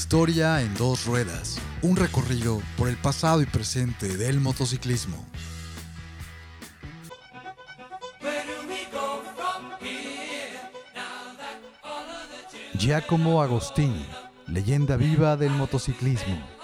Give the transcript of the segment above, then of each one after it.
Historia en dos ruedas. Un recorrido por el pasado y presente del motociclismo. Giacomo Agostini, leyenda viva del motociclismo.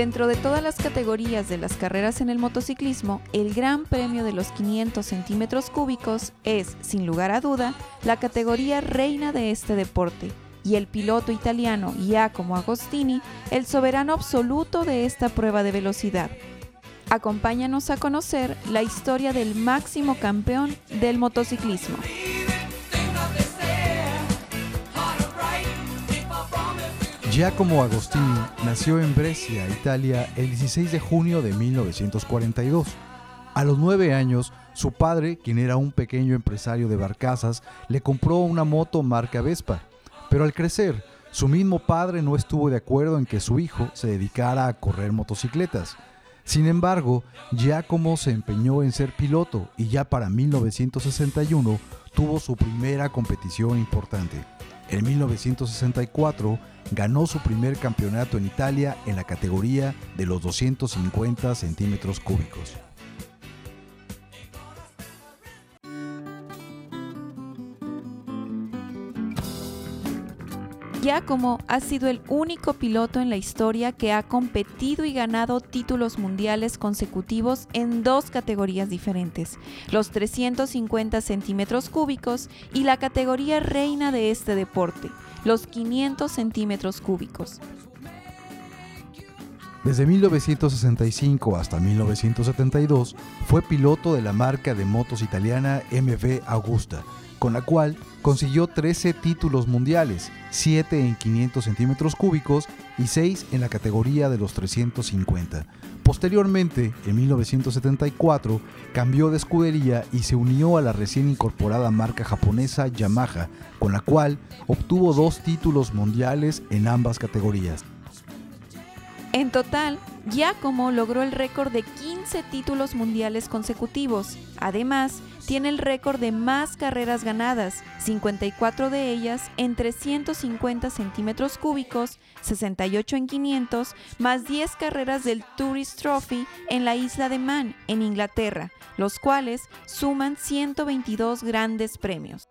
Dentro de todas las categorías de las carreras en el motociclismo, el Gran Premio de los 500 centímetros cúbicos es, sin lugar a duda, la categoría reina de este deporte, y el piloto italiano Giacomo Agostini, el soberano absoluto de esta prueba de velocidad. Acompáñanos a conocer la historia del máximo campeón del motociclismo. Giacomo Agostini nació en Brescia, Italia, el 16 de junio de 1942. A los nueve años, su padre, quien era un pequeño empresario de barcazas, le compró una moto marca Vespa. Pero al crecer, su mismo padre no estuvo de acuerdo en que su hijo se dedicara a correr motocicletas. Sin embargo, Giacomo se empeñó en ser piloto y ya para 1961 tuvo su primera competición importante. En 1964 ganó su primer campeonato en Italia en la categoría de los 250 centímetros cúbicos. Giacomo ha sido el único piloto en la historia que ha competido y ganado títulos mundiales consecutivos en dos categorías diferentes, los 350 centímetros cúbicos y la categoría reina de este deporte, los 500 centímetros cúbicos. Desde 1965 hasta 1972 fue piloto de la marca de motos italiana MV Augusta, con la cual consiguió 13 títulos mundiales, 7 en 500 centímetros cúbicos y 6 en la categoría de los 350. Posteriormente, en 1974, cambió de escudería y se unió a la recién incorporada marca japonesa Yamaha, con la cual obtuvo dos títulos mundiales en ambas categorías. En total, Giacomo logró el récord de 15 títulos mundiales consecutivos. Además, tiene el récord de más carreras ganadas, 54 de ellas en 350 centímetros cúbicos, 68 en 500, más 10 carreras del Tourist Trophy en la isla de Man, en Inglaterra, los cuales suman 122 grandes premios.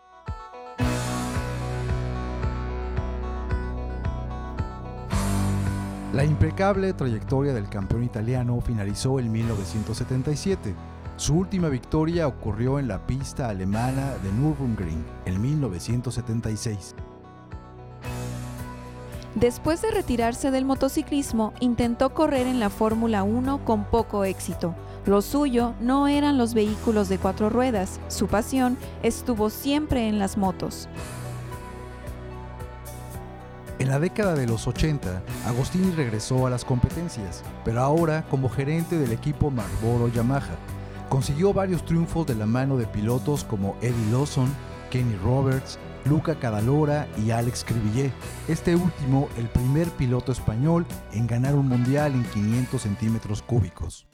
La impecable trayectoria del campeón italiano finalizó en 1977. Su última victoria ocurrió en la pista alemana de Nürburgring en 1976. Después de retirarse del motociclismo, intentó correr en la Fórmula 1 con poco éxito. Lo suyo no eran los vehículos de cuatro ruedas, su pasión estuvo siempre en las motos. En la década de los 80, Agostini regresó a las competencias, pero ahora como gerente del equipo Marlboro Yamaha. Consiguió varios triunfos de la mano de pilotos como Eddie Lawson, Kenny Roberts, Luca Cadalora y Alex Cribillet. Este último, el primer piloto español en ganar un mundial en 500 centímetros cúbicos.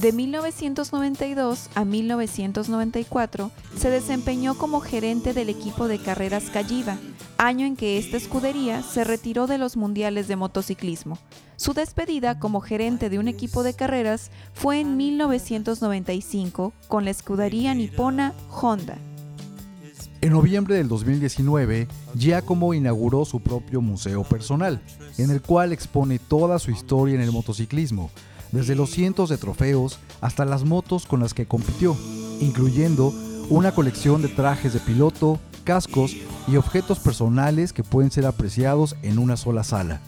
De 1992 a 1994 se desempeñó como gerente del equipo de carreras Calliva, año en que esta escudería se retiró de los mundiales de motociclismo. Su despedida como gerente de un equipo de carreras fue en 1995 con la escudería nipona Honda. En noviembre del 2019, Giacomo inauguró su propio museo personal, en el cual expone toda su historia en el motociclismo, desde los cientos de trofeos hasta las motos con las que compitió, incluyendo una colección de trajes de piloto, cascos y objetos personales que pueden ser apreciados en una sola sala.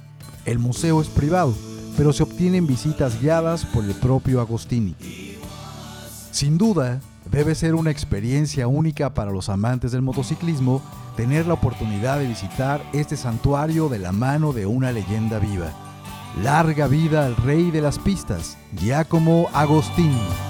El museo es privado, pero se obtienen visitas guiadas por el propio Agostini. Sin duda, debe ser una experiencia única para los amantes del motociclismo tener la oportunidad de visitar este santuario de la mano de una leyenda viva. Larga vida al rey de las pistas, Giacomo Agostini.